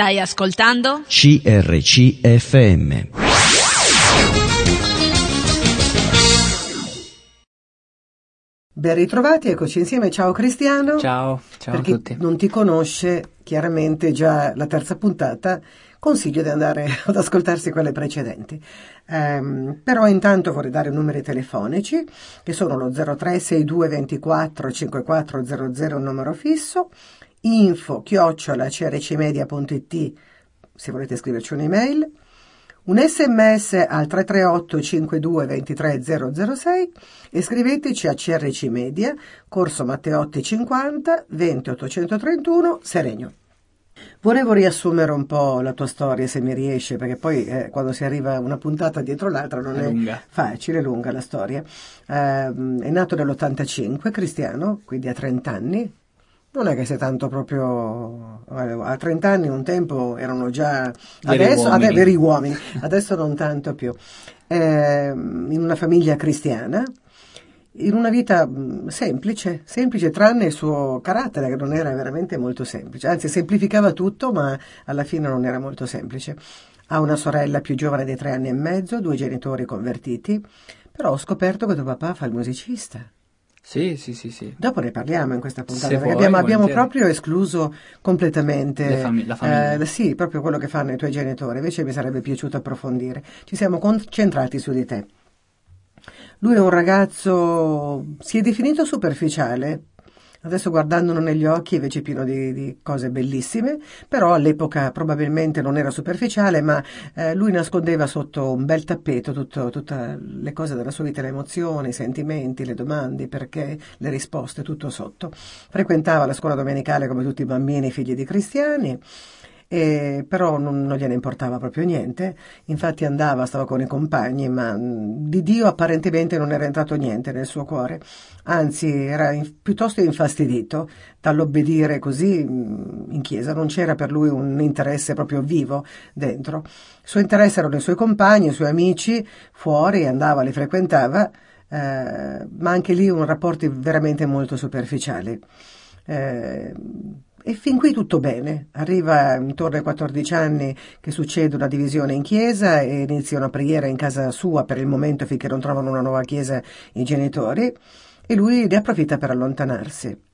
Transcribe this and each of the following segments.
Stai ascoltando? CRCFM. Ben ritrovati, eccoci insieme. Ciao Cristiano. Ciao, ciao per chi a tutti. non ti conosce, chiaramente già la terza puntata, consiglio di andare ad ascoltarsi quelle precedenti. Ehm, però intanto vorrei dare numeri telefonici, che sono lo 0362 24 5400, un numero fisso, info chiocciola crcmedia.it se volete scriverci un'email, un sms al 338 52 23 006 e scriveteci a CRC Media, Corso Matteotti 50 20 831 Seregno. Volevo riassumere un po' la tua storia se mi riesce, perché poi eh, quando si arriva una puntata dietro l'altra non È è, lunga. facile, è lunga la storia. Ehm, è nato nell'85, cristiano, quindi ha 30 anni. Non è che sei tanto proprio eh, a 30 anni un tempo erano già Veri adesso uomini. ade- veri uomini, adesso non tanto più. Ehm, in una famiglia cristiana, in una vita mh, semplice, semplice tranne il suo carattere che non era veramente molto semplice, anzi semplificava tutto ma alla fine non era molto semplice. Ha una sorella più giovane di tre anni e mezzo, due genitori convertiti, però ho scoperto che tuo papà fa il musicista. Sì, sì, sì, sì. Dopo ne parliamo in questa puntata, vuoi, abbiamo, abbiamo proprio escluso completamente Le fami- la famiglia. eh, sì, proprio quello che fanno i tuoi genitori, invece mi sarebbe piaciuto approfondire. Ci siamo concentrati su di te. Lui è un ragazzo, si è definito superficiale, adesso guardandolo negli occhi invece pieno di, di cose bellissime, però all'epoca probabilmente non era superficiale, ma eh, lui nascondeva sotto un bel tappeto tutte le cose della sua vita, le emozioni, i sentimenti, le domande, perché, le risposte, tutto sotto. Frequentava la scuola domenicale come tutti i bambini figli di cristiani. E però non, non gliene importava proprio niente, infatti andava, stava con i compagni, ma mh, di Dio apparentemente non era entrato niente nel suo cuore, anzi era in- piuttosto infastidito dall'obbedire così mh, in chiesa, non c'era per lui un interesse proprio vivo dentro. Il suo interesse erano i suoi compagni, i suoi amici, fuori, andava, li frequentava, eh, ma anche lì un rapporti veramente molto superficiali. Eh, e fin qui tutto bene. Arriva intorno ai 14 anni che succede una divisione in chiesa e inizia una preghiera in casa sua per il momento finché non trovano una nuova chiesa i genitori e lui ne approfitta per allontanarsi.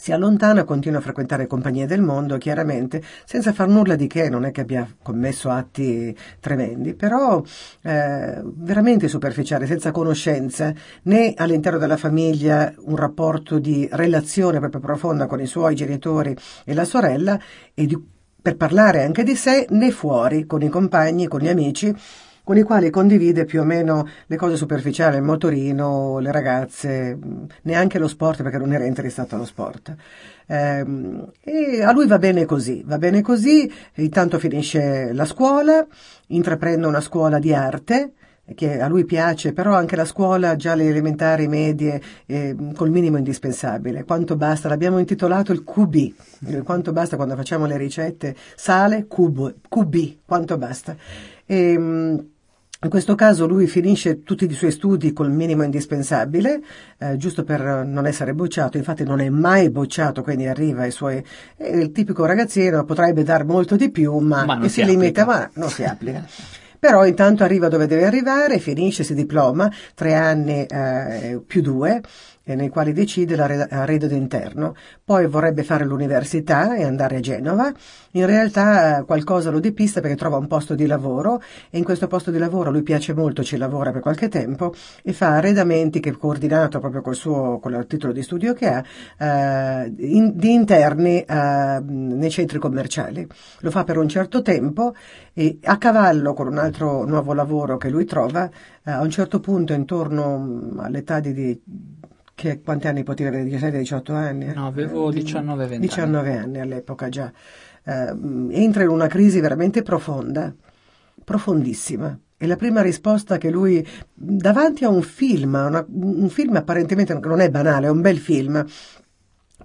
Si allontana, continua a frequentare compagnie del mondo, chiaramente, senza far nulla di che, non è che abbia commesso atti tremendi, però eh, veramente superficiale, senza conoscenza, né all'interno della famiglia un rapporto di relazione proprio profonda con i suoi genitori e la sorella, e di- per parlare anche di sé, né fuori, con i compagni, con gli amici, con i quali condivide più o meno le cose superficiali, il motorino, le ragazze, neanche lo sport perché non era interessato allo sport. Ehm, e a lui va bene così, va bene così, intanto finisce la scuola, intraprende una scuola di arte, che a lui piace, però anche la scuola, già le elementari, medie, eh, col minimo indispensabile. Quanto basta? L'abbiamo intitolato il QB. Quanto basta quando facciamo le ricette? Sale, cubo, QB, quanto basta. E, mh, in questo caso lui finisce tutti i suoi studi col minimo indispensabile, eh, giusto per non essere bocciato, infatti non è mai bocciato, quindi arriva ai suoi... è il tipico ragazzino, potrebbe dar molto di più, ma, Ma si si limita, ma non si applica. Però intanto arriva dove deve arrivare, finisce, si diploma, tre anni eh, più due, eh, nei quali decide la re- arredo d'interno. Poi vorrebbe fare l'università e andare a Genova. In realtà eh, qualcosa lo depista perché trova un posto di lavoro e in questo posto di lavoro lui piace molto, ci lavora per qualche tempo e fa arredamenti che è coordinato proprio col suo con il titolo di studio che ha eh, in- di interni eh, nei centri commerciali. Lo fa per un certo tempo e a cavallo con un altro nuovo lavoro che lui trova, eh, a un certo punto intorno mm, all'età di, che, quanti anni potevi avere? 17-18 anni? No, avevo Eh, 19-20 anni. 19 anni all'epoca già. Eh, mm, entra in una crisi veramente profonda, profondissima. E la prima risposta che lui, davanti a un film, una- un film apparentemente non è banale, è un bel film,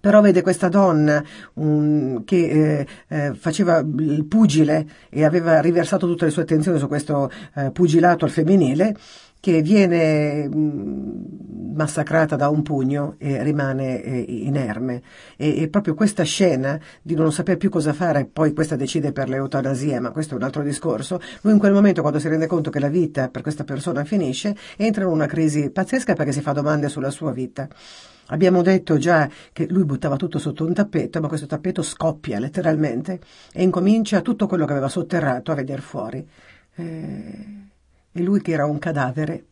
però vede questa donna un- che eh, eh, faceva il pugile e aveva riversato tutte le sue attenzioni su questo eh, pugilato al femminile che viene massacrata da un pugno e rimane eh, inerme. E, e, proprio questa scena di non sapere più cosa fare, poi questa decide per l'eutanasia, ma questo è un altro discorso, lui in quel momento quando si rende conto che la vita per questa persona finisce, entra in una crisi pazzesca perché si fa domande sulla sua vita. Abbiamo detto già che lui buttava tutto sotto un tappeto, ma questo tappeto scoppia letteralmente e incomincia tutto quello che aveva sotterrato a vedere fuori. Eh, e lui che era un cadavere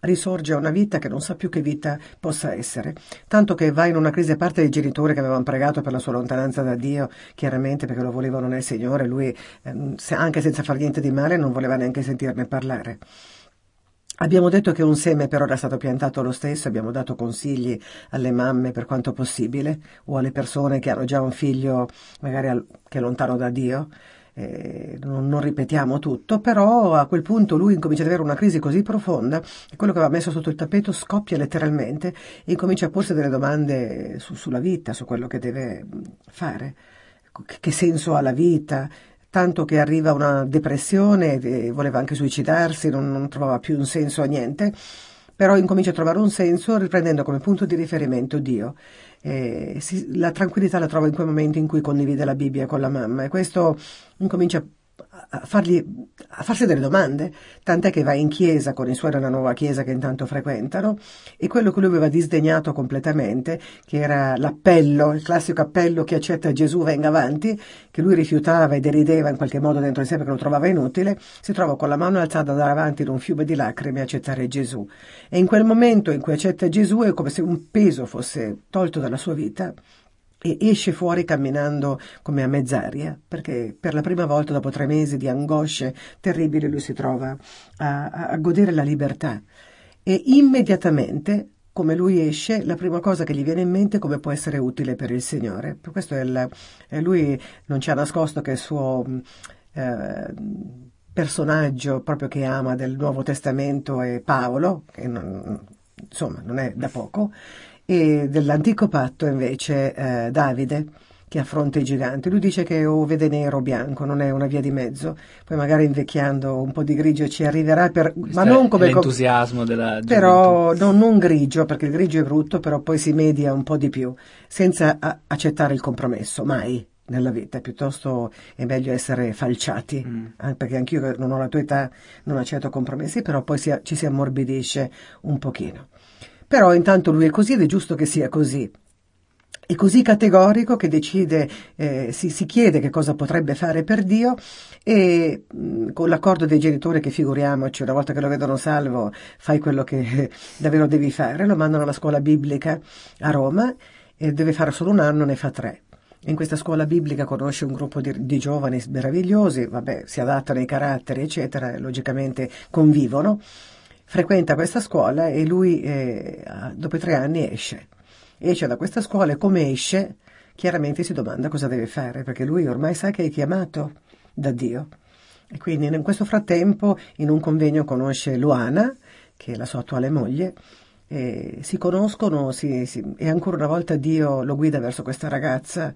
risorge a una vita che non sa più che vita possa essere, tanto che va in una crisi a parte dei genitori che avevano pregato per la sua lontananza da Dio, chiaramente perché lo volevano nel Signore, lui ehm, anche senza far niente di male non voleva neanche sentirne parlare. Abbiamo detto che un seme però era stato piantato lo stesso, abbiamo dato consigli alle mamme per quanto possibile o alle persone che hanno già un figlio magari che è lontano da Dio eh, non, non, ripetiamo tutto, però a quel punto lui incomincia ad avere una crisi così profonda che quello che aveva messo sotto il tappeto scoppia letteralmente e incomincia a porsi delle domande su, sulla vita, su quello che deve fare, che senso ha la vita, tanto che arriva una depressione, voleva anche suicidarsi, non, non trovava più un senso a niente, però incomincia a trovare un senso riprendendo come punto di riferimento Dio eh, si, la tranquillità la trova in quel momento in cui condivide la Bibbia con la mamma e questo incomincia a, fargli, a farsi delle domande, tant'è che va in chiesa con i suoi della nuova chiesa che intanto frequentano e quello che lui aveva disdegnato completamente, che era l'appello, il classico appello che accetta Gesù venga avanti, che lui rifiutava e derideva in qualche modo dentro di sé perché lo trovava inutile, si trova con la mano alzata ad andare avanti in un fiume di lacrime a accettare Gesù. E in quel momento in cui accetta Gesù è come se un peso fosse tolto dalla sua vita e esce fuori camminando come a mezz'aria, perché per la prima volta dopo tre mesi di angosce terribili lui si trova a, a godere la libertà. E immediatamente, come lui esce, la prima cosa che gli viene in mente è come può essere utile per il Signore. Per questo il, lui non ci ha nascosto che il suo eh, personaggio proprio che ama del Nuovo Testamento è Paolo, che non, insomma non è da poco, e dell'antico patto invece eh, Davide che affronta i giganti. Lui dice che o vede nero o bianco, non è una via di mezzo. Poi magari invecchiando un po' di grigio ci arriverà, per, ma non come l'entusiasmo della gioventù. Però no, non grigio, perché il grigio è brutto, però poi si media un po' di più, senza a- accettare il compromesso, mai nella vita, piuttosto è meglio essere falciati, mm. eh, perché anch'io che non ho la tua età non accetto compromessi, però poi si, ci si ammorbidisce un pochino. Però intanto lui è così ed è giusto che sia così. È così categorico che decide, eh, si, si, chiede che cosa potrebbe fare per Dio e mh, mm, con l'accordo dei genitori che figuriamoci, una volta che lo vedono salvo, fai quello che davvero devi fare, lo mandano alla scuola biblica a Roma e deve fare solo un anno, ne fa tre. In questa scuola biblica conosce un gruppo di, di giovani meravigliosi, vabbè, si adattano ai caratteri, eccetera, e logicamente convivono frequenta questa scuola e lui eh, dopo tre anni esce. Esce da questa scuola e come esce chiaramente si domanda cosa deve fare perché lui ormai sa che è chiamato da Dio. E quindi in questo frattempo in un convegno conosce Luana, che è la sua attuale moglie, eh, si conoscono si, si, e ancora una volta Dio lo guida verso questa ragazza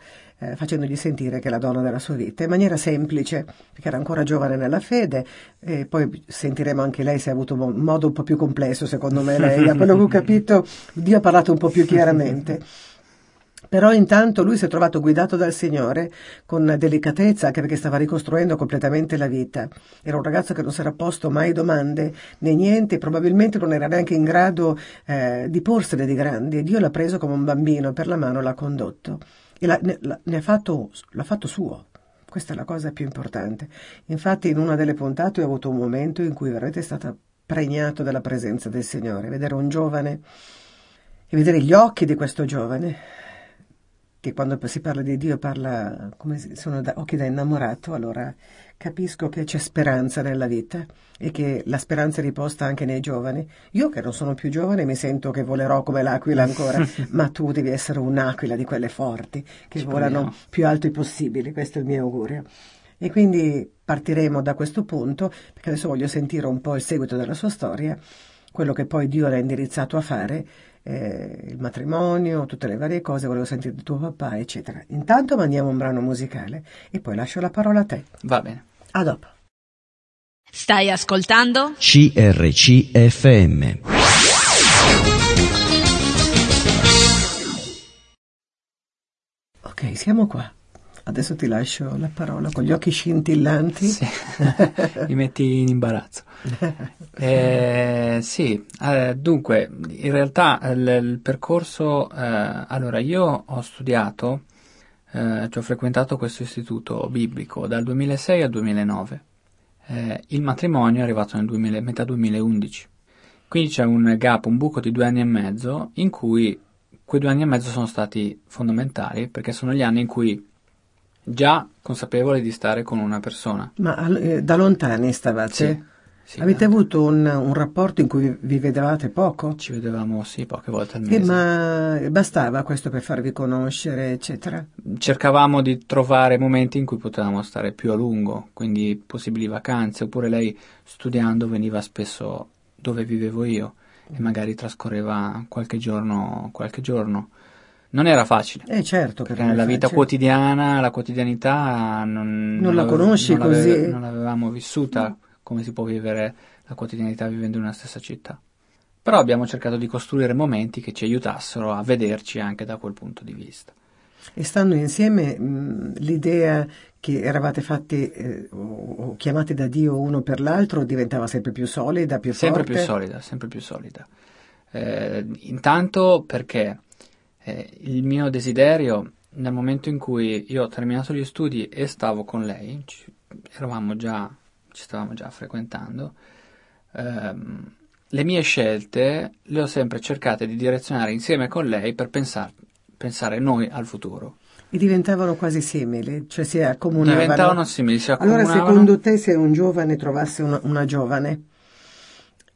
eh, facendogli sentire che è la donna della sua vita in maniera semplice perché era ancora giovane nella fede e poi sentiremo anche lei se ha avuto un modo un po' più complesso secondo me lei. Da quello che ho capito Dio ha parlato un po' più chiaramente però intanto lui si è trovato guidato dal Signore con delicatezza, anche perché stava ricostruendo completamente la vita. Era un ragazzo che non si era posto mai domande né niente, probabilmente non era neanche in grado eh, di porsene di grandi. E Dio l'ha preso come un bambino per la mano, l'ha condotto e l'ha, ne, ne ha fatto, l'ha fatto suo. Questa è la cosa più importante. Infatti in una delle puntate ho avuto un momento in cui veramente è stata pregnato dalla presenza del Signore. Vedere un giovane e vedere gli occhi di questo giovane che quando si parla di Dio parla come se sono da, occhi da innamorato, allora capisco che c'è speranza nella vita e che la speranza è riposta anche nei giovani. Io che non sono più giovane mi sento che volerò come l'aquila ancora, ma tu devi essere un'aquila di quelle forti che Ci volano proviamo. più alto possibile, questo è il mio augurio. E quindi partiremo da questo punto, perché adesso voglio sentire un po' il seguito della sua storia, quello che poi Dio l'ha indirizzato a fare eh, il matrimonio, tutte le varie cose, volevo sentire di tuo papà, eccetera. Intanto mandiamo un brano musicale e poi lascio la parola a te. Va bene. A dopo. Stai ascoltando? CRCFM. Ok, siamo qua. Adesso ti lascio la parola con gli occhi scintillanti. Sì. Mi metti in imbarazzo. Eh, sì, eh, dunque, in realtà il, il percorso, eh, allora io ho studiato, eh, cioè ho frequentato questo istituto biblico dal 2006 al 2009. Eh, il matrimonio è arrivato nel 2000, metà 2011. Quindi c'è un gap, un buco di due anni e mezzo in cui quei due anni e mezzo sono stati fondamentali perché sono gli anni in cui già consapevole di stare con una persona. Ma eh, da lontani stavate? Sì. Sì, Avete da- avuto un, un rapporto in cui vi vedevate poco? Ci vedevamo sì poche volte al Che mese. ma bastava questo per farvi conoscere, eccetera? Cercavamo di trovare momenti in cui potevamo stare più a lungo, quindi possibili vacanze, oppure lei studiando veniva spesso dove vivevo io e magari trascorreva qualche giorno, qualche giorno. Non era facile, Eh certo, perché non è nella vita facile. quotidiana, la quotidianità non, Non la l'ave- conosci non l'ave- così. non l'avevamo vissuta come si può vivere la quotidianità vivendo in una stessa città. Però abbiamo cercato di costruire momenti che ci aiutassero a vederci anche da quel punto di vista. E stando insieme mh, l'idea che eravate fatti eh, o, chiamati da Dio uno per l'altro diventava sempre più solida, più sempre forte? più solida, sempre più solida. Eh, intanto perché eh, il mio desiderio, nel momento in cui io ho terminato gli studi e stavo con lei, ci, eravamo già, ci stavamo già frequentando, ehm, le mie scelte le ho sempre cercate di direzionare insieme con lei per pensar- pensare noi al futuro. E diventavano quasi simili, cioè si accomunavano. Diventavano simili, si Allora, accomunavano. secondo te, se un giovane trovasse una, una giovane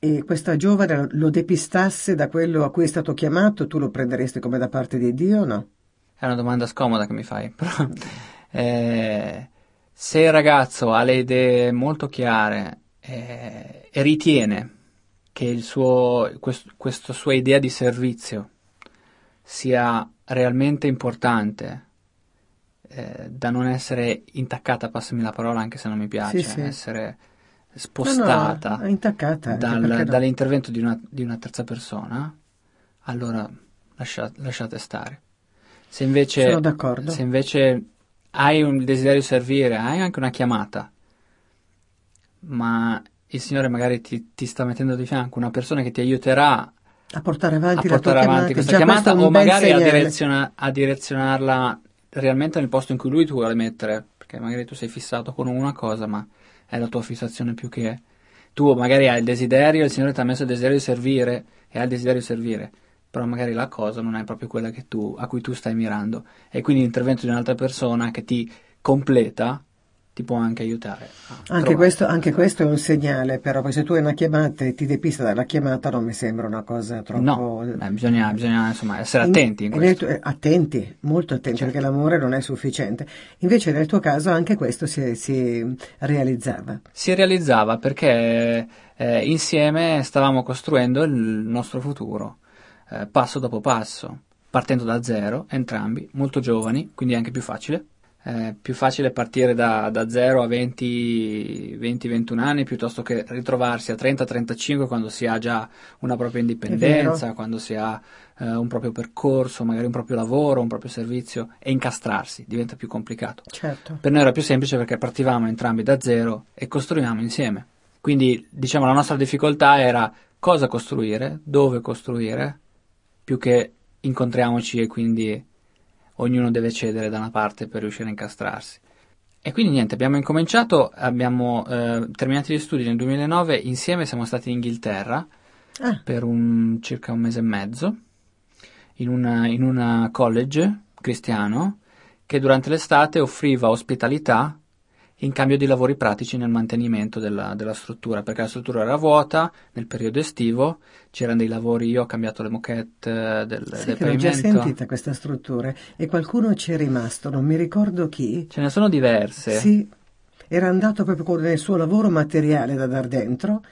e questa giovane lo depistasse da quello a cui è stato chiamato, tu lo prenderesti come da parte di Dio o no? È una domanda scomoda che mi fai, però eh, se il ragazzo ha le idee molto chiare eh, e ritiene che il suo, quest- questa sua idea di servizio sia realmente importante, eh, da non essere intaccata, passami la parola anche se non mi piace, Sì, sì. essere spostata No, no, dal- no? dall'intervento di una, di una terza persona, allora lascia- lasciate stare. Se invece, se invece hai un desiderio di servire, hai anche una chiamata, ma il Signore magari ti, ti sta mettendo di fianco una persona che ti aiuterà A portare a avanti tua portare chiamata. avanti questa chiamata è un o magari a, direziona- a direzionarla realmente nel posto in cui lui ti vuole mettere, perché magari tu sei fissato con una cosa, ma è la tua fissazione più che tu magari hai il desiderio, il Signore ti ha messo il desiderio di servire e hai il desiderio di servire, però magari la cosa non è proprio quella tu, a cui tu stai mirando. E quindi l'intervento di un'altra persona che ti completa ti può anche aiutare. Anche questo, anche questo è un segnale, però, perché se tu hai una chiamata e ti depista dalla chiamata non mi sembra una cosa troppo... No, eh, bisogna, bisogna insomma essere In- attenti in questo. tuo- eh, attenti, molto attenti, Certo. perché l'amore non è sufficiente. Invece nel tuo caso anche questo si, si realizzava. si realizzava perché eh, insieme stavamo costruendo il nostro futuro, eh, passo dopo passo, partendo da zero, entrambi, molto giovani, quindi anche più facile. Eh, più facile partire da, da 0 a 20-21 anni piuttosto che ritrovarsi a 30-35 quando si ha già una propria indipendenza, quando si ha eh, un proprio percorso, magari un proprio lavoro, un proprio servizio e incastrarsi, diventa più complicato. Certo. Per noi era più semplice perché partivamo entrambi da zero e costruivamo insieme. Quindi, diciamo, la nostra difficoltà era cosa costruire, dove costruire, più che incontriamoci e quindi ognuno deve cedere da una parte per riuscire a incastrarsi. E quindi niente, abbiamo incominciato, abbiamo eh, terminato gli studi nel 2009, insieme siamo stati in Inghilterra Ah, per un, circa un mese e mezzo in una, in una college cristiano che durante l'estate offriva ospitalità in cambio di lavori pratici nel mantenimento della, della struttura, perché la struttura era vuota nel periodo estivo, c'erano dei lavori, io ho cambiato le moquette eh, del, sì del che l'ho già pavimento, sentita questa struttura e qualcuno ci è rimasto, non mi ricordo chi. ce ne sono diverse. Sì, era andato proprio con il suo lavoro materiale da dar dentro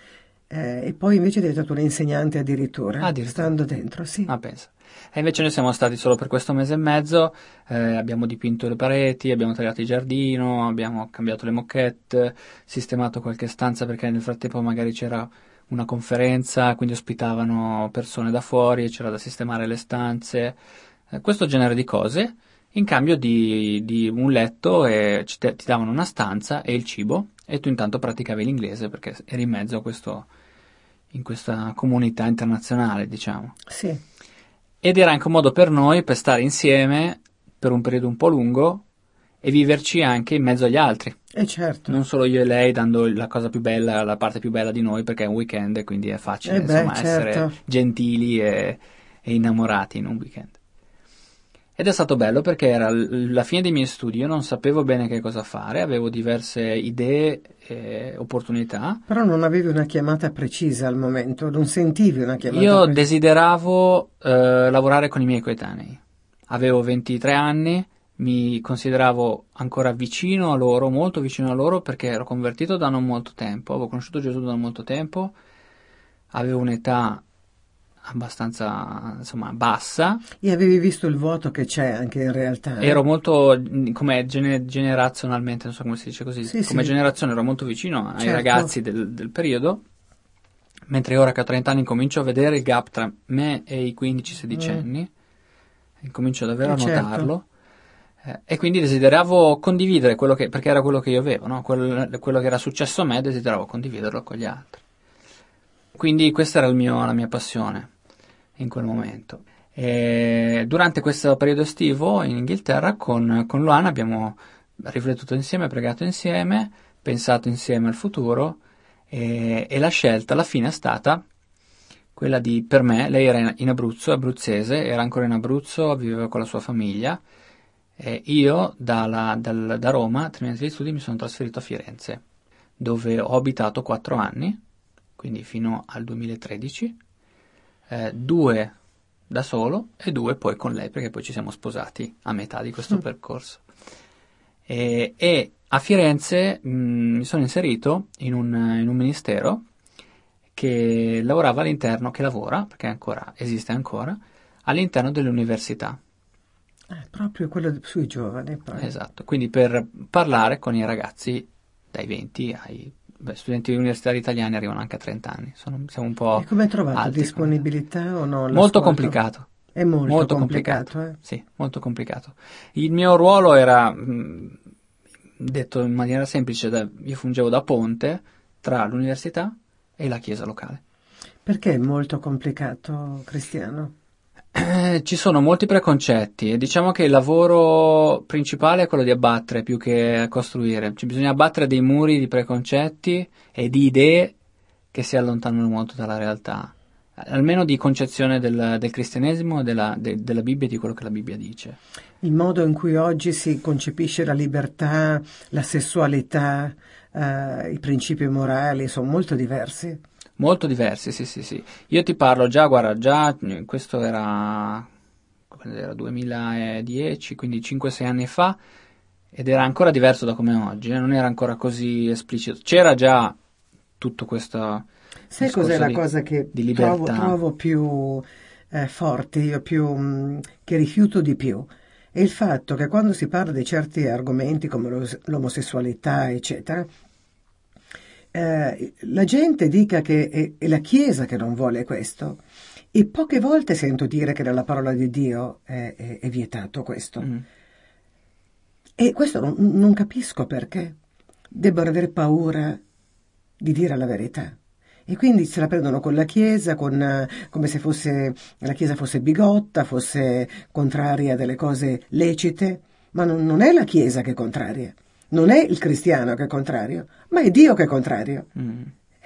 eh, e poi invece è diventato un insegnante addirittura, Addirittura. stando dentro, sì. Ah, pensa. E invece noi siamo stati solo per questo mese e mezzo, eh, abbiamo dipinto le pareti, abbiamo tagliato il giardino, abbiamo cambiato le moquette, sistemato qualche stanza perché nel frattempo magari c'era una conferenza, quindi ospitavano persone da fuori e c'era da sistemare le stanze, eh, questo genere di cose, in cambio di, di un letto e ci- ti davano una stanza e il cibo e tu intanto praticavi l'inglese perché eri in mezzo a questo, in questa comunità internazionale, diciamo. Sì, Ed era anche un modo per noi per stare insieme per un periodo un po' lungo e viverci anche in mezzo agli altri. e certo. Non solo io e lei dando la cosa più bella, la parte più bella di noi perché è un weekend e quindi è facile Eh beh, insomma, essere certo. gentili e, e innamorati in un weekend. Ed è stato bello perché era la fine dei miei studi, io non sapevo bene che cosa fare, avevo diverse idee e opportunità. Però non avevi una chiamata precisa al momento, non sentivi una chiamata Io precisa. desideravo eh, lavorare con i miei coetanei. Avevo 23 anni, mi consideravo ancora vicino a loro, molto vicino a loro perché ero convertito da non molto tempo, avevo conosciuto Gesù da non molto tempo, avevo un'età abbastanza insomma bassa, E avevi visto il vuoto che c'è anche in realtà. eh? ero molto mh, come gene- generazionalmente, non so come si dice così, Sì, come sì. generazione ero molto vicino ai Certo. ragazzi del, del periodo, mentre ora che ho 30 anni comincio a vedere il gap tra me e i 15-16 Mm. anni, incomincio davvero Eh, a certo. notarlo. eh, e quindi desideravo condividere quello che, perché era quello che io avevo, no? Quel- quello che era successo a me, desideravo condividerlo con gli altri. Quindi questa era mio- la mia passione in quel momento. E durante questo periodo estivo in Inghilterra con, con Luana abbiamo riflettuto insieme, pregato insieme, pensato insieme al futuro e, e la scelta alla fine è stata quella di, per me, lei era in, Abruzzo, abruzzese, era ancora in Abruzzo, viveva con la sua famiglia e io dalla- dal- da Roma, terminati gli studi, mi sono trasferito a Firenze, dove ho abitato quattro anni, quindi fino al 2013, eh, due da solo e due poi con lei, perché poi ci siamo sposati a metà di questo Mm. percorso. E, e a Firenze mh, mi sono inserito in un, in un ministero che lavorava all'interno, che lavora, perché ancora esiste ancora, all'interno delle università. Eh, proprio quello sui giovani. Poi. Esatto, quindi per parlare con i ragazzi dai 20 ai beh, studenti universitari italiani arrivano anche a 30 anni, Sono- siamo un po' E come hai trovato alti disponibilità o no? Molto complicato. È molto, Molto complicato. complicato. eh. Sì, molto complicato. Il mio ruolo era, mh, detto in maniera semplice, da- io fungevo da ponte tra l'università e la chiesa locale. Perché è molto complicato, Cristiano? Eh, Ci sono molti preconcetti e diciamo che il lavoro principale è quello di abbattere più che costruire. Ci bisogna abbattere dei muri di preconcetti e di idee che si allontanano molto dalla realtà, almeno di concezione del, del cristianesimo della, de- della Bibbia e di quello che la Bibbia dice. Il modo in cui oggi si concepisce la libertà, la sessualità, eh, i principi morali sono molto diversi. Molto diversi, sì, sì, sì. Io ti parlo già, guarda, già questo era, era 2010, quindi 5-6 anni fa, ed era ancora diverso da come oggi, eh, non era ancora così esplicito. C'era già tutto questo Sai cos'è la di- cosa che di trovo, trovo più eh, forte, io più, mh, che rifiuto di più? È il fatto che quando si parla di certi argomenti come lo- l'omosessualità, eccetera, eh, la gente dica che è, è la Chiesa che non vuole questo. E poche volte sento dire che nella parola di Dio è, è- è vietato questo. Mm. E questo non, non capisco perché debbano avere paura di dire la verità. E quindi se la prendono con la Chiesa, con, eh, come se fosse, la Chiesa fosse bigotta, fosse contraria a delle cose lecite, ma non, non è la Chiesa che è contraria, non è il cristiano che è contrario, ma è Dio che è contrario. Mm.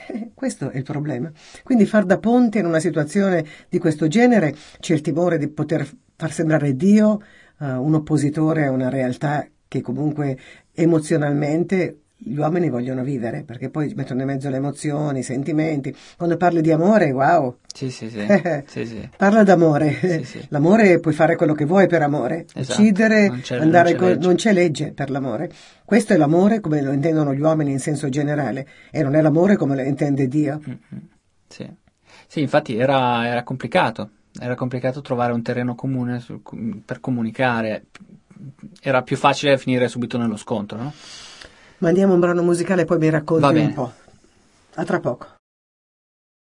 Eh, Questo è il problema. Quindi far da ponte in una situazione di questo genere c'è il timore di poter far sembrare Dio eh, un oppositore a una realtà che comunque emozionalmente gli uomini vogliono vivere perché poi mettono in mezzo le emozioni, i sentimenti. Quando parli di amore, wow! Sì, sì, sì. sì, sì. Parla d'amore. Sì. L'amore puoi fare quello che vuoi per amore. Esatto. Uccidere, non c'è, andare non c'è, con... non c'è, legge per l'amore. Questo è l'amore come lo intendono gli uomini in senso generale e non è l'amore come lo intende Dio. Mm-hmm. Sì. sì, infatti era, era complicato. Era complicato trovare un terreno comune su, per comunicare. Era più facile finire subito nello scontro, no? Mandiamo un brano musicale e poi mi racconti un po'. A tra poco.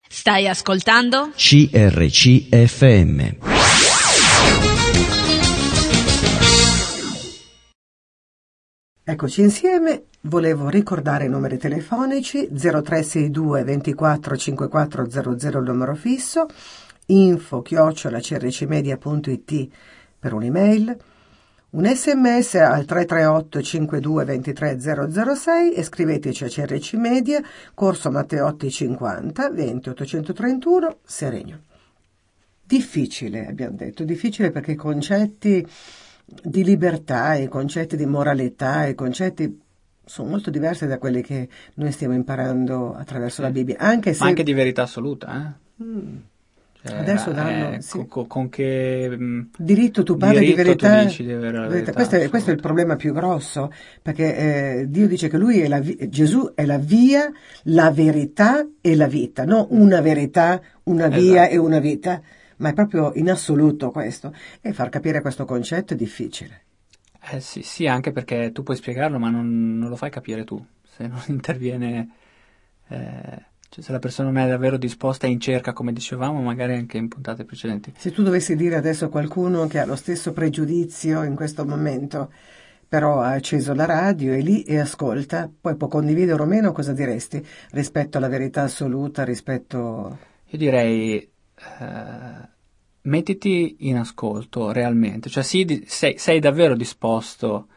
Stai ascoltando? CRCFM. Eccoci insieme, volevo ricordare i numeri telefonici 0362 24 5400 il numero fisso, info chiocciola crcmedia.it per un'email, un sms al 338 52 23 006 e scriveteci a CRC Media, Corso Matteotti 50, 20 831, Seregno. Difficile, abbiamo detto, difficile perché i concetti di libertà, i concetti di moralità, i concetti sono molto diversi da quelli che noi stiamo imparando attraverso la Bibbia. Anche se... Ma anche di verità assoluta, eh? Mm. Cioè, Adesso danno, eh, sì. con, con, che mm, diritto tu parli di verità? Di di verità questo, è, questo, è, il problema più grosso, perché eh, Dio dice che lui è la, Gesù è la via, la verità e la vita, non una verità, una via esatto. e una vita, ma è proprio in assoluto questo. E far capire questo concetto è difficile. Eh sì, sì, anche perché tu puoi spiegarlo, ma non, non lo fai capire tu, se non interviene... Eh, cioè, se la persona non è davvero disposta e in cerca, come dicevamo, magari anche in puntate precedenti. Se tu dovessi dire adesso a qualcuno che ha lo stesso pregiudizio in questo momento, però ha acceso la radio, è lì e ascolta, poi può condividere o meno, cosa diresti rispetto alla verità assoluta, rispetto... Io direi... Eh, mettiti in ascolto realmente, cioè sei, sei, sei, davvero disposto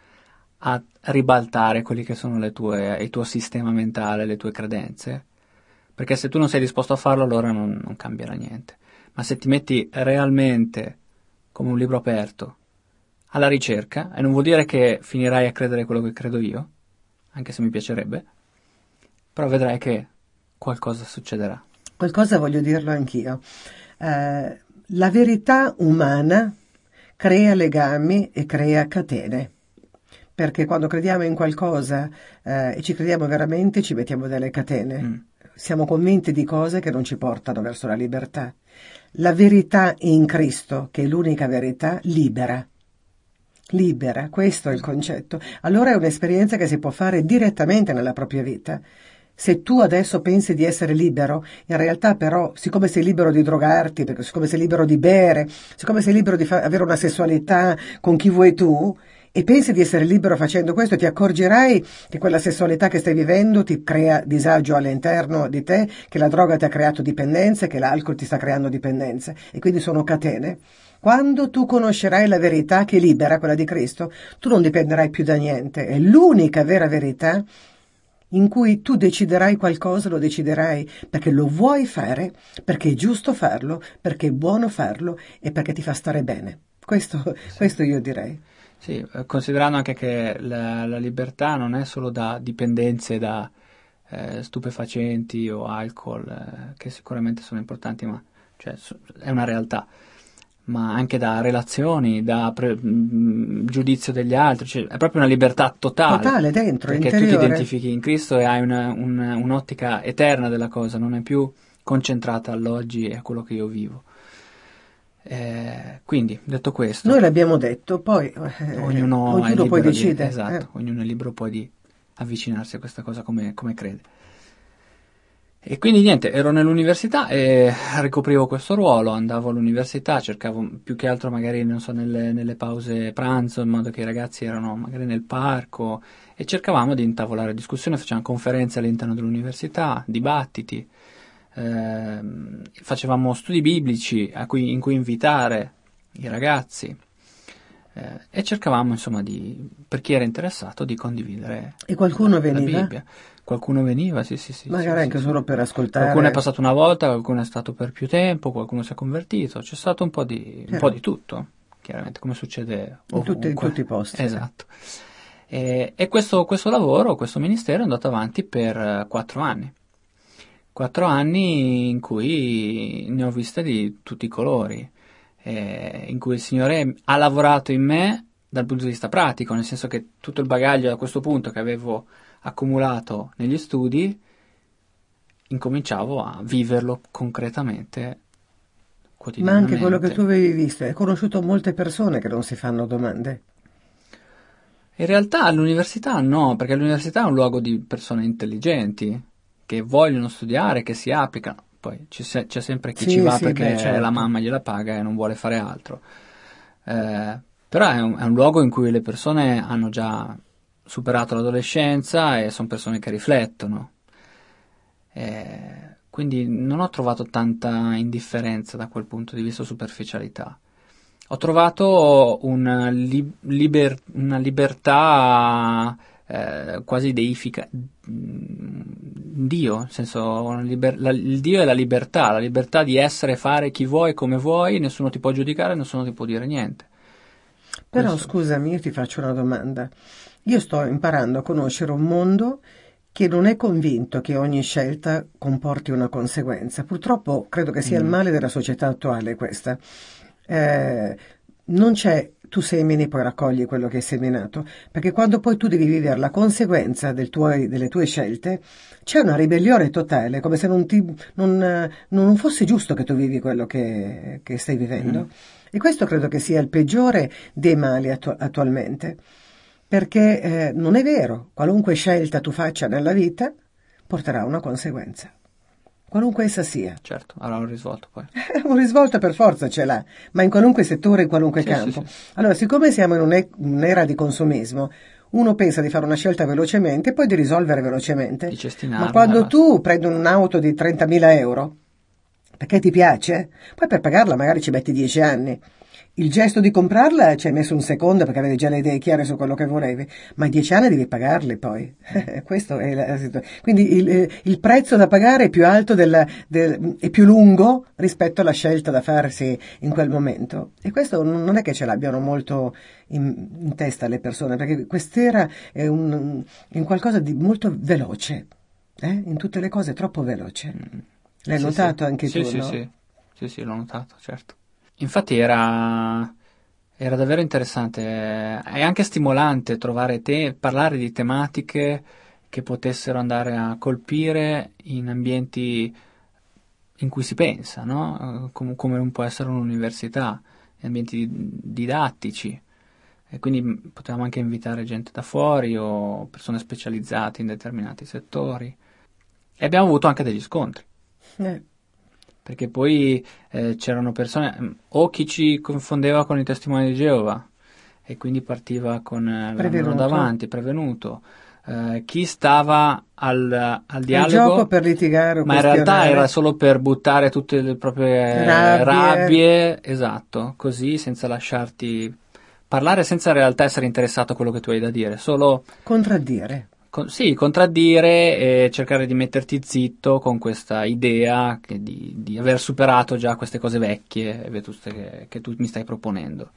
a ribaltare quelli che sono le tue, il tuo sistema mentale, le tue credenze? Perché se tu non sei disposto a farlo allora non, non cambierà niente. Ma se ti metti realmente come un libro aperto alla ricerca, e non vuol dire che finirai a credere quello che credo io, anche se mi piacerebbe, però vedrai che qualcosa succederà. Qualcosa voglio dirlo anch'io. Eh, la verità umana crea legami e crea catene. Perché quando crediamo in qualcosa eh, e ci crediamo veramente, ci mettiamo delle catene. Mm siamo convinti di cose che non ci portano verso la libertà. La verità in Cristo, che è l'unica verità, libera. Libera, questo è il concetto. Allora è un'esperienza che si può fare direttamente nella propria vita. Se tu adesso pensi di essere libero, in realtà però, siccome sei libero di drogarti, siccome sei libero di bere, siccome sei libero di fa- avere una sessualità con chi vuoi tu, e pensi di essere libero facendo questo, ti accorgerai che quella sessualità che stai vivendo ti crea disagio all'interno di te, che la droga ti ha creato dipendenze, che l'alcol ti sta creando dipendenze e quindi sono catene. Quando tu conoscerai la verità che libera, quella di Cristo, tu non dipenderai più da niente. È l'unica vera verità in cui tu deciderai qualcosa, lo deciderai perché lo vuoi fare, perché è giusto farlo, perché è buono farlo e perché ti fa stare bene. Questo, sì. questo io direi. Sì, eh, considerando anche che la, la, libertà non è solo da dipendenze da eh, stupefacenti o alcol, eh, che sicuramente sono importanti, ma cioè, è una realtà, ma anche da relazioni, da pre- mm, giudizio degli altri, cioè, è proprio una libertà totale. Totale, dentro, Perché interiore. tu ti identifichi in Cristo e hai una, una, un'ottica eterna della cosa, non è più concentrata all'oggi e a quello che io vivo. Eh, quindi, detto questo, noi l'abbiamo detto, poi eh, ognuno, ognuno poi decide. Di, esatto, eh. ognuno è libero poi di avvicinarsi a questa cosa come, come, crede. E quindi niente, ero nell'università e ricoprivo questo ruolo, andavo all'università, cercavo più che altro magari, non so, nelle, nelle pause pranzo, in modo che i ragazzi erano magari nel parco e cercavamo di intavolare discussioni, facevamo conferenze all'interno dell'università, dibattiti eh, facevamo studi biblici cui, in cui invitare i ragazzi eh, e cercavamo insomma di, per chi era interessato di condividere e qualcuno la, veniva? La Bibbia. Qualcuno veniva, sì, sì, sì. Magari sì, anche sì, solo per ascoltare. Qualcuno è passato una volta, qualcuno è stato per più tempo, qualcuno si è convertito. C'è stato un po' di, un po di tutto, chiaramente, come succede in, tutti, in tutti i posti. Esatto. E, e questo, questo, lavoro, questo ministero è andato avanti per eh, quattro anni. Quattro anni in cui ne ho viste di tutti i colori, eh, in cui il Signore ha lavorato in me dal punto di vista pratico, nel senso che tutto il bagaglio da questo punto che avevo accumulato negli studi, incominciavo a viverlo concretamente ma anche quello che tu avevi visto, hai conosciuto molte persone che non si fanno domande. In realtà all'università no, perché l'università è un luogo di persone intelligenti, che vogliono studiare, che si applicano. Poi c'è, c'è sempre chi sì, ci va sì, perché beh, certo. la mamma gliela paga e non vuole fare altro. Eh, però è un, è un luogo in cui le persone hanno già superato l'adolescenza e sono persone che riflettono. Eh, quindi non ho trovato tanta indifferenza da quel punto di vista superficialità. Ho trovato una, li, liber, una libertà eh, quasi deifica, mm, Dio, nel senso liber, la, il Dio è la libertà, la libertà di essere e fare chi vuoi, come vuoi, nessuno ti può giudicare, nessuno ti può dire niente. Però Questo. scusami, io ti faccio una domanda. Io sto imparando a conoscere un mondo che non è convinto che ogni scelta comporti una conseguenza. Purtroppo credo che sia mm. il male della società attuale questa. Eh, non c'è tu semini poi raccogli quello che hai seminato, perché quando poi tu devi vivere la conseguenza del tuoi, delle tue scelte, c'è una ribellione totale, come se non, ti, non, non fosse giusto che tu vivi quello che, che stai vivendo. Mm. E questo credo che sia il peggiore dei mali attu- attualmente perché eh, non è vero, qualunque scelta tu faccia nella vita porterà una conseguenza, qualunque essa sia. Certo, avrà un risvolto poi. un risvolto per forza ce l'ha, ma in qualunque settore, in qualunque sì, campo. Sì, sì. Allora, siccome siamo in un'era di consumismo, uno pensa di fare una scelta velocemente e poi di risolvere velocemente. Di ma quando tu prendi un'auto di 30.000 euro, perché ti piace, poi per pagarla magari ci metti 10 anni. Il gesto di comprarla ci hai messo un secondo perché avevi già le idee chiare su quello che volevi, ma i dieci anni devi pagarli poi. Questo è la situazione. Quindi il, eh, il, prezzo da pagare è più alto del, del, è più lungo rispetto alla scelta da farsi in quel momento. E questo non è che ce l'abbiano molto in, in testa le persone, perché quest'era è un, un qualcosa di molto veloce. Eh? In tutte le cose troppo veloce. L'hai sì, notato sì. anche sì, tu? Sì, no? sì, sì, sì, l'ho notato, certo. Infatti era, era davvero interessante e anche stimolante trovare te, parlare di tematiche che potessero andare a colpire in ambienti in cui si pensa, no? come, come non può essere un'università, ambienti didattici. E quindi potevamo anche invitare gente da fuori o persone specializzate in determinati settori. E abbiamo avuto anche degli scontri. Eh perché poi eh, c'erano persone, mm, o chi ci confondeva con i testimoni di Geova e quindi partiva con eh, prevenuto. davanti, prevenuto. Eh, chi stava al, al dialogo per litigare ma in realtà era solo per buttare tutte le proprie rabbie. rabbie esatto così senza lasciarti parlare senza in realtà essere interessato a quello che tu hai da dire solo contraddire con, sì, contraddire e cercare di metterti zitto con questa idea di, di, aver superato già queste cose vecchie e vetuste che, che tu mi stai proponendo.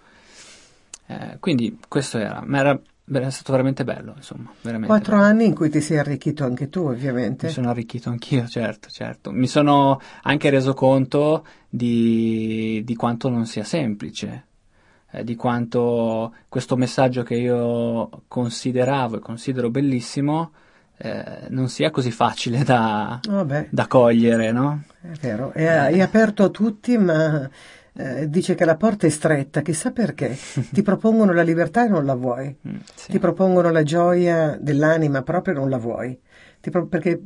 Eh, quindi questo era, ma era, è stato veramente bello, insomma. Veramente Quattro bello. anni in cui ti sei arricchito anche tu, ovviamente. Mi sono arricchito anch'io, certo, certo. Mi sono anche reso conto di, di quanto non sia semplice eh, di quanto questo messaggio che io consideravo e considero bellissimo eh, non sia così facile da, da cogliere, no? È vero, è, è aperto a tutti, ma eh, dice che la porta è stretta, chissà perché. Ti propongono la libertà e non la vuoi. Mm, sì. Ti propongono la gioia dell'anima proprio e non la vuoi. Pro- perché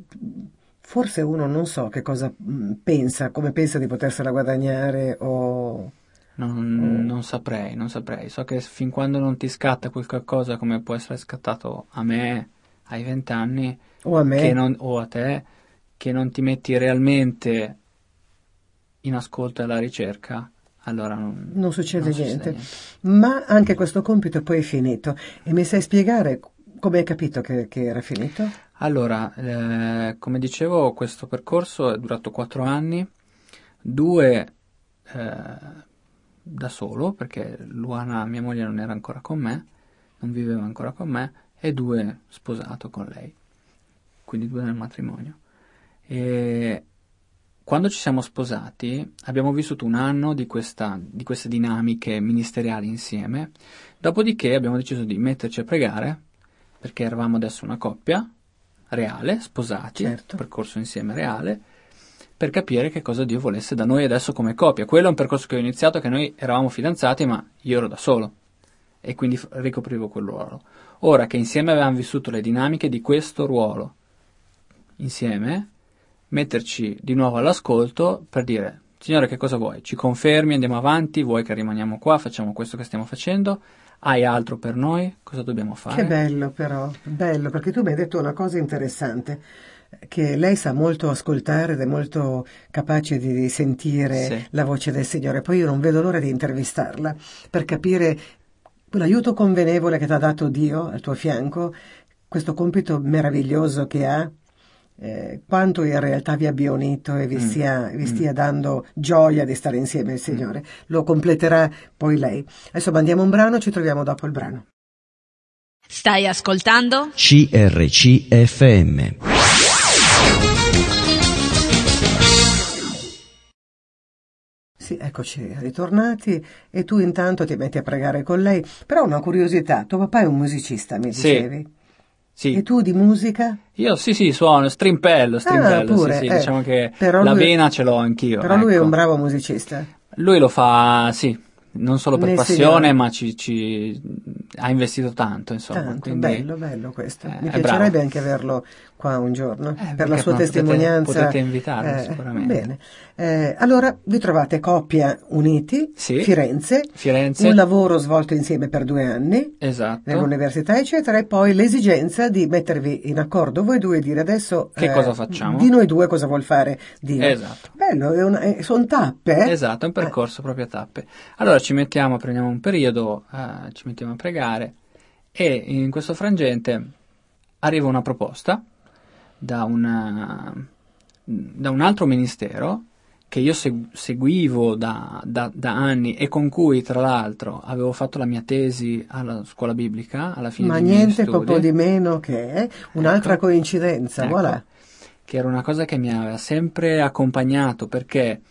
forse uno non so che cosa mm, pensa, come pensa di potersela guadagnare o non, mm. non, saprei, non saprei. So che fin quando non ti scatta qualcosa come può essere scattato a me ai vent'anni o a me non, o a te, che non ti metti realmente in ascolto e alla ricerca, allora non, non succede non niente. niente. Ma anche questo compito poi è finito. E mi sai spiegare come hai capito che, che era finito? Allora, eh, come dicevo, questo percorso è durato quattro anni. Due eh, da solo perché Luana, mia moglie, non era ancora con me, non viveva ancora con me, e due sposato con lei, quindi due nel matrimonio. E quando ci siamo sposati abbiamo vissuto un anno di, questa, di queste dinamiche ministeriali insieme, dopodiché abbiamo deciso di metterci a pregare, perché eravamo adesso una coppia reale, sposati, Certo. percorso insieme reale, per capire che cosa Dio volesse da noi adesso come coppia. Quello è un percorso che ho iniziato, che noi eravamo fidanzati, ma io ero da solo e quindi ricoprivo quel ruolo. Ora che insieme avevamo vissuto le dinamiche di questo ruolo, insieme, metterci di nuovo all'ascolto per dire, Signore, che cosa vuoi? Ci confermi, andiamo avanti, vuoi che rimaniamo qua, facciamo questo che stiamo facendo? Hai altro per noi? Cosa dobbiamo fare? Che bello però, bello, perché tu mi hai detto una cosa interessante, che lei sa molto ascoltare ed è molto capace di sentire Sì. la voce del Signore. Poi io non vedo l'ora di intervistarla per capire l'aiuto convenevole che ti ha dato Dio al tuo fianco, questo compito meraviglioso che ha, eh, quanto in realtà vi abbia unito e vi, Mm. stia, vi Mm. stia dando gioia di stare insieme al Signore. Lo completerà poi lei. Adesso mandiamo un brano, ci troviamo dopo il brano. Stai ascoltando? CRCFM. Sì, eccoci ritornati e tu intanto ti metti a pregare con lei. Però una curiosità, tuo papà è un musicista, mi Sì. dicevi. Sì. E tu di musica? Io sì, sì, suono, strimpello, strimpello, Ah, pure, sì, sì, eh. diciamo che la lui- vena ce l'ho anch'io. Però lui è ecco. un bravo musicista. Lui lo fa, sì, non solo per Nel passione, Signore. ma ci, ci- ha investito tanto, insomma. Tanto, quindi- bello, bello questo. eh, Mi piacerebbe bravo. anche averlo qua un giorno Eh, per la sua no? Potete- testimonianza. potete invitarlo, sicuramente. Bene. Eh, allora vi trovate coppia uniti, Sì. Firenze, Firenze, un lavoro svolto insieme per due anni. esatto. nell'università, eccetera, e poi l'esigenza di mettervi in accordo voi due e dire adesso Che eh, cosa facciamo? Di noi due cosa vuol fare Dio. Esatto. Bello, sono tappe. eh? Esatto, è un percorso proprio a tappe. Allora ci mettiamo, prendiamo un periodo, eh, ci mettiamo a pregare e in questo frangente arriva una proposta da, una- da un altro ministero che io seg- seguivo da, da- da anni e con cui tra l'altro avevo fatto la mia tesi alla scuola biblica alla fine Ma niente proprio di meno che un'altra Ecco. coincidenza, Ecco, voilà. che era una cosa che mi aveva sempre accompagnato perché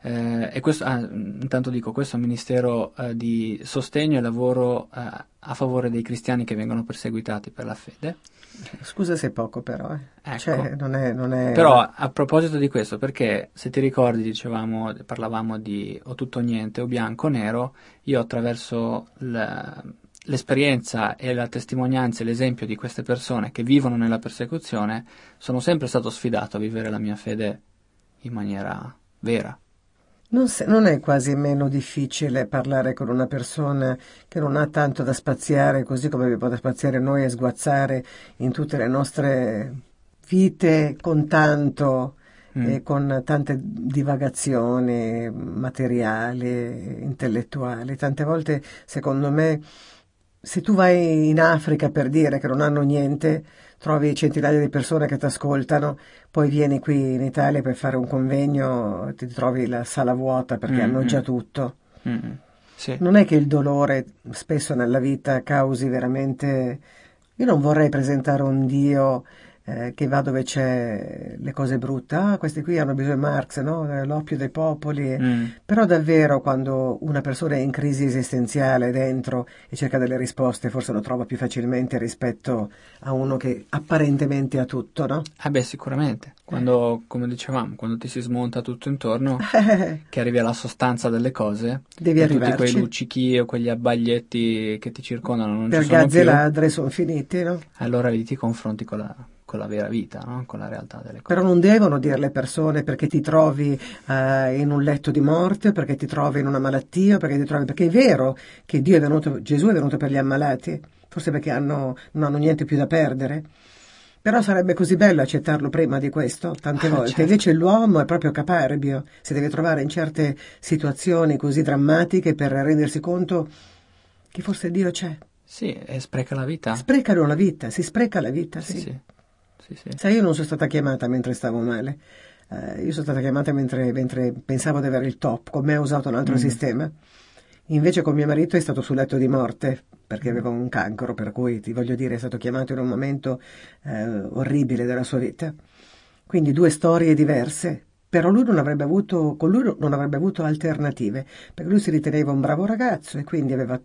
eh, e questo, ah, intanto dico, questo è un ministero eh, di sostegno e lavoro eh, a favore dei cristiani che vengono perseguitati per la fede. Scusa se è poco però, eh. Ecco. Cioè, non è, non è- Però a proposito di questo, perché se ti ricordi, dicevamo, parlavamo di o tutto o niente o bianco o nero, io attraverso l- l'esperienza e la testimonianza e l'esempio di queste persone che vivono nella persecuzione, sono sempre stato sfidato a vivere la mia fede in maniera vera. Non, se- non è quasi meno difficile parlare con una persona che non ha tanto da spaziare, così come abbiamo da spaziare noi e sguazzare in tutte le nostre vite con tanto Mm. e con tante divagazioni materiali, intellettuali. Tante volte, secondo me, se tu vai in Africa per dire che non hanno niente, trovi centinaia di persone che ti ascoltano, poi vieni qui in Italia per fare un convegno, ti trovi la sala vuota perché Mm, hanno già tutto. Mm. Sì. Non è che il dolore spesso nella vita causi veramente... Io non vorrei presentare un Dio eh, che va dove c'è le cose brutte. Ah, questi qui hanno bisogno di Marx, no? L'oppio dei popoli. Mm. Però davvero quando una persona è in crisi esistenziale dentro e cerca delle risposte, forse lo trova più facilmente rispetto a uno che apparentemente ha tutto, no? Eh beh, sicuramente. Quando, come dicevamo, quando ti si smonta tutto intorno, Eh, che arrivi alla sostanza delle cose, Devi e tutti quei luccichi o quegli abbaglietti che ti circondano non per ci sono gazze più, ladre sono finiti, no? allora lì ti confronti con la, con la vera vita, no? con la realtà delle cose. Però non devono dire le persone perché ti trovi eh, in un letto di morte, perché ti trovi in una malattia, perché ti trovi... perché è vero che Dio è venuto, Gesù è venuto per gli ammalati, forse perché hanno- non hanno niente più da perdere. Però sarebbe così bello accettarlo prima di questo, tante Ah, volte. certo. Invece l'uomo è proprio caparbio, si deve trovare in certe situazioni così drammatiche per rendersi conto che forse Dio c'è. Sì, e spreca la vita. Sprecano la vita, si spreca la vita, sì, sì. sì. Sì, sì. Sai, io non sono stata chiamata mentre stavo male. Eh, io sono stata chiamata mentre, mentre pensavo di avere il top, con me ho usato un altro Mm. sistema. Invece con mio marito è stato sul letto di morte perché aveva un cancro, per cui ti voglio dire è stato chiamato in un momento eh, orribile della sua vita. Quindi due storie diverse, però lui non avrebbe avuto, con lui non avrebbe avuto alternative, perché lui si riteneva un bravo ragazzo e quindi aveva,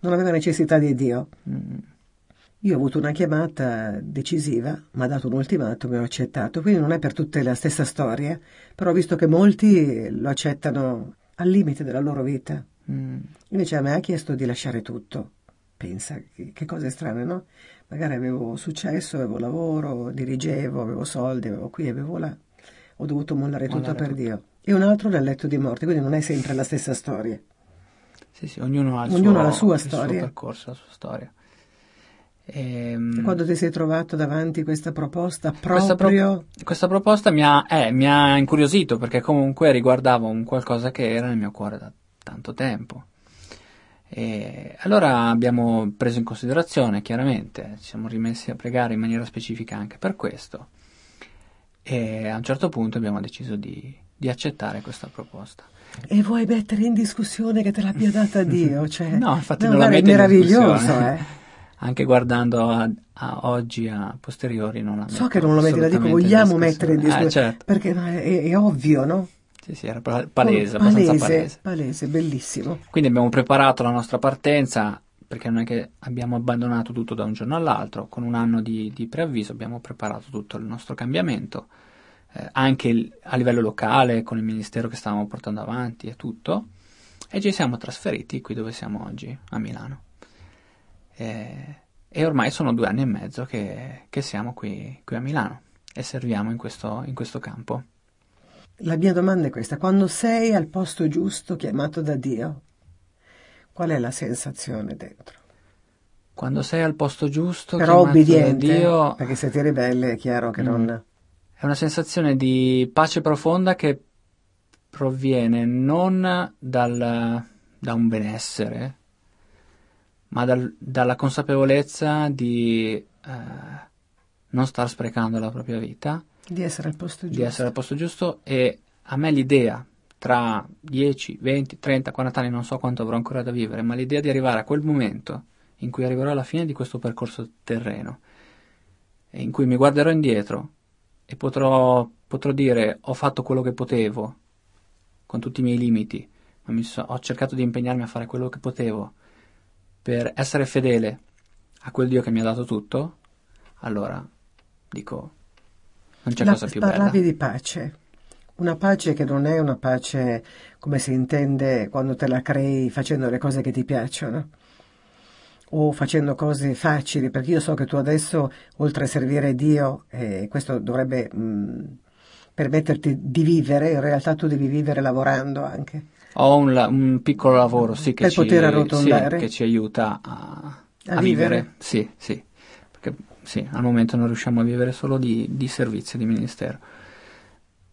non aveva necessità di Dio. Mm. Io ho avuto una chiamata decisiva, mi ha dato un ultimatum e ho accettato, quindi non è per tutte la stessa storia, però ho visto che molti lo accettano al limite della loro vita. Mm. Invece a me ha chiesto di lasciare tutto. Pensa, che, che cose strane, no? Magari avevo successo, avevo lavoro, dirigevo, avevo soldi, avevo qui, avevo là. Ho dovuto mollare, mollare tutto per tutto. Dio. E un altro nel letto di morte, quindi non è sempre la stessa storia. Sì, sì, ognuno ha, ognuno suo, ha la sua storia. Il suo percorso, la sua storia. Ehm, quando ti sei trovato davanti questa proposta proprio... Questa, pro- questa proposta mi ha, eh, mi ha, incuriosito perché comunque riguardava un qualcosa che era nel mio cuore da tanto tempo. E allora abbiamo preso in considerazione, chiaramente, ci siamo rimessi a pregare in maniera specifica anche per questo e a un certo punto abbiamo deciso di, di accettare questa proposta. E vuoi mettere in discussione che te l'abbia data Dio? Cioè, no, infatti non la metto in meraviglioso, eh? anche guardando a, a, oggi a posteriori non la so che non lo metti la dico vogliamo mettere in discussione eh, certo. perché è, è, ovvio no? Sì, sì, era palese, oh, palese, palese, palese, bellissimo. Quindi abbiamo preparato la nostra partenza, perché non è che abbiamo abbandonato tutto da un giorno all'altro, con un anno di, di preavviso abbiamo preparato tutto il nostro cambiamento, eh, anche a livello locale, con il ministero che stavamo portando avanti e tutto, e ci siamo trasferiti qui dove siamo oggi, a Milano. E, e ormai sono due anni e mezzo che, che siamo qui, qui, a Milano e serviamo in questo, in questo campo. La mia domanda è questa, quando sei al posto giusto chiamato da Dio, qual è la sensazione dentro? Quando sei al posto giusto, però obbediente, Dio, perché se ti ribelli è chiaro che mm, non... È una sensazione di pace profonda che proviene non dal, da un benessere, ma dal, dalla consapevolezza di eh, non star sprecando la propria vita. Di essere al posto giusto. Di essere al posto giusto e a me l'idea tra 10, 20, 30, 40 anni, non so quanto avrò ancora da vivere, ma l'idea di arrivare a quel momento in cui arriverò alla fine di questo percorso terreno, e in cui mi guarderò indietro e potrò, potrò dire ho fatto quello che potevo, con tutti i miei limiti, ma so, ho cercato di impegnarmi a fare quello che potevo per essere fedele a quel Dio che mi ha dato tutto, allora dico, non c'è La, cosa più bella. Parlavi di pace, una pace che non è una pace come si intende quando te la crei facendo le cose che ti piacciono o facendo cose facili, perché io so che tu adesso, oltre a servire Dio, e questo dovrebbe mh, permetterti di vivere, in realtà tu devi vivere lavorando anche. Ho un, un piccolo lavoro, sì, che, ci. Sì, che ci aiuta a, a, a vivere. vivere. Sì, sì, perché sì, al momento non riusciamo a vivere solo di, di servizio, di ministero.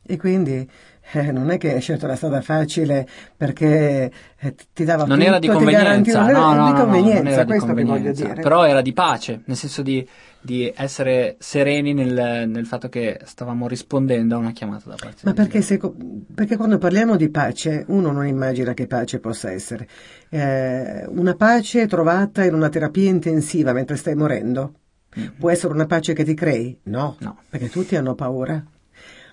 E quindi eh, non è che hai scelto la strada facile perché eh, ti dava non tutto, era di convenienza, non era, no, no, di convenienza, no, no, questo che voglio dire. Però era di pace, nel senso di, di essere sereni nel, nel, fatto che stavamo rispondendo a una chiamata da parte Ma di perché, se, perché, quando parliamo di pace uno non immagina che pace possa essere. Eh, una pace trovata in una terapia intensiva mentre stai morendo. Mm-hmm. Può essere una pace che ti crei? No, no. perché tutti hanno paura.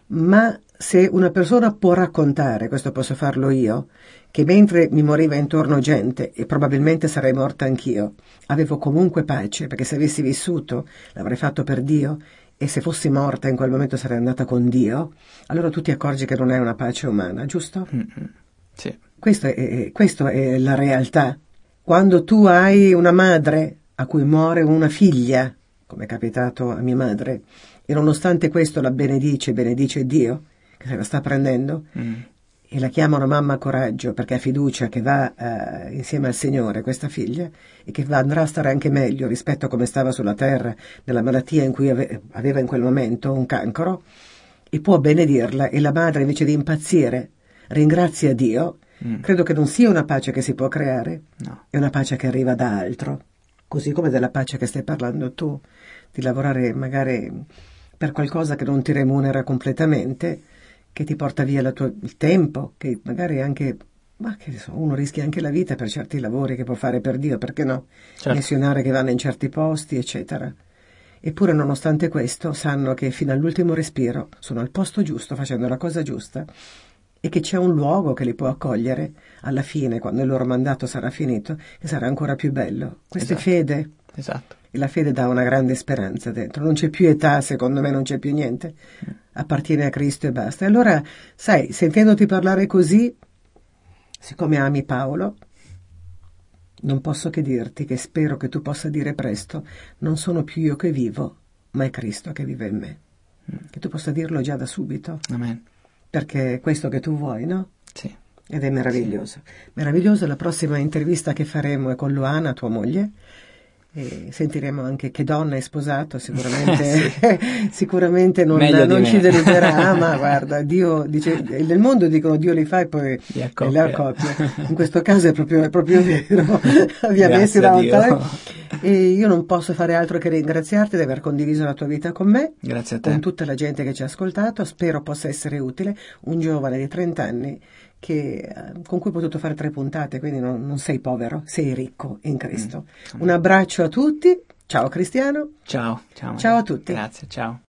Ma se una persona può raccontare, questo posso farlo io, che mentre mi moriva intorno gente, e probabilmente sarei morta anch'io, avevo comunque pace, perché se avessi vissuto l'avrei fatto per Dio, e se fossi morta in quel momento sarei andata con Dio, allora tu ti accorgi che non è una pace umana, giusto? Mm-hmm. Sì. Questo è, questo è la realtà. Quando tu hai una madre a cui muore una figlia, come è capitato a mia madre, e nonostante questo la benedice, benedice Dio, che se la sta prendendo, mm. e la chiamano mamma coraggio perché ha fiducia che va uh, insieme al Signore questa figlia e che va, andrà a stare anche meglio rispetto a come stava sulla terra nella malattia in cui ave, aveva in quel momento un cancro, e può benedirla e la madre invece di impazzire ringrazia Dio, mm. credo che non sia una pace che si può creare, no. è una pace che arriva da altro, così come della pace che stai parlando tu, di lavorare magari per qualcosa che non ti remunera completamente, che ti porta via tua, il tempo, che magari anche Ma che so, uno rischia anche la vita per certi lavori che può fare per Dio, perché no? Certo. Missionari che vanno in certi posti, eccetera. Eppure, nonostante questo, sanno che fino all'ultimo respiro sono al posto giusto, facendo la cosa giusta, e che c'è un luogo che li può accogliere alla fine, quando il loro mandato sarà finito, e sarà ancora più bello. Questa Esatto. è fede. Esatto. E la fede dà una grande speranza dentro. Non c'è più età, secondo me non c'è più niente. Appartiene a Cristo e basta. E allora, sai, sentendoti parlare così, siccome ami Paolo, non posso che dirti che spero che tu possa dire presto, non sono più io che vivo, ma è Cristo che vive in me. Che tu possa dirlo già da subito, Amen. perché è questo che tu vuoi, no? Sì. Ed è meraviglioso. Meraviglioso, la prossima intervista che faremo è con Luana, tua moglie. E sentiremo anche che donna è sposato, sicuramente, sicuramente non, non ci deluderà, ma guarda, Dio dice, nel mondo dicono Dio li fa e poi le accoppia. In questo caso è proprio, è proprio vero, vi ha Grazie messi da lontano. E io non posso fare altro che ringraziarti di aver condiviso la tua vita con me Grazie a te. con tutta la gente che ci ha ascoltato, spero possa essere utile, un giovane di 30 anni che, eh, con cui ho potuto fare tre puntate, quindi non, non sei povero, sei ricco in Cristo. Mm. Un abbraccio a tutti, ciao Cristiano. Ciao. Ciao. Ciao a tutti. Grazie, ciao.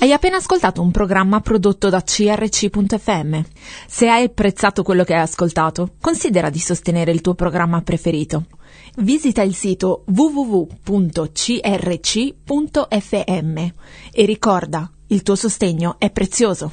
Hai appena ascoltato un programma prodotto da crc.fm. Se hai apprezzato quello che hai ascoltato, considera di sostenere il tuo programma preferito. Visita il sito www.crc.fm e ricorda, il tuo sostegno è prezioso.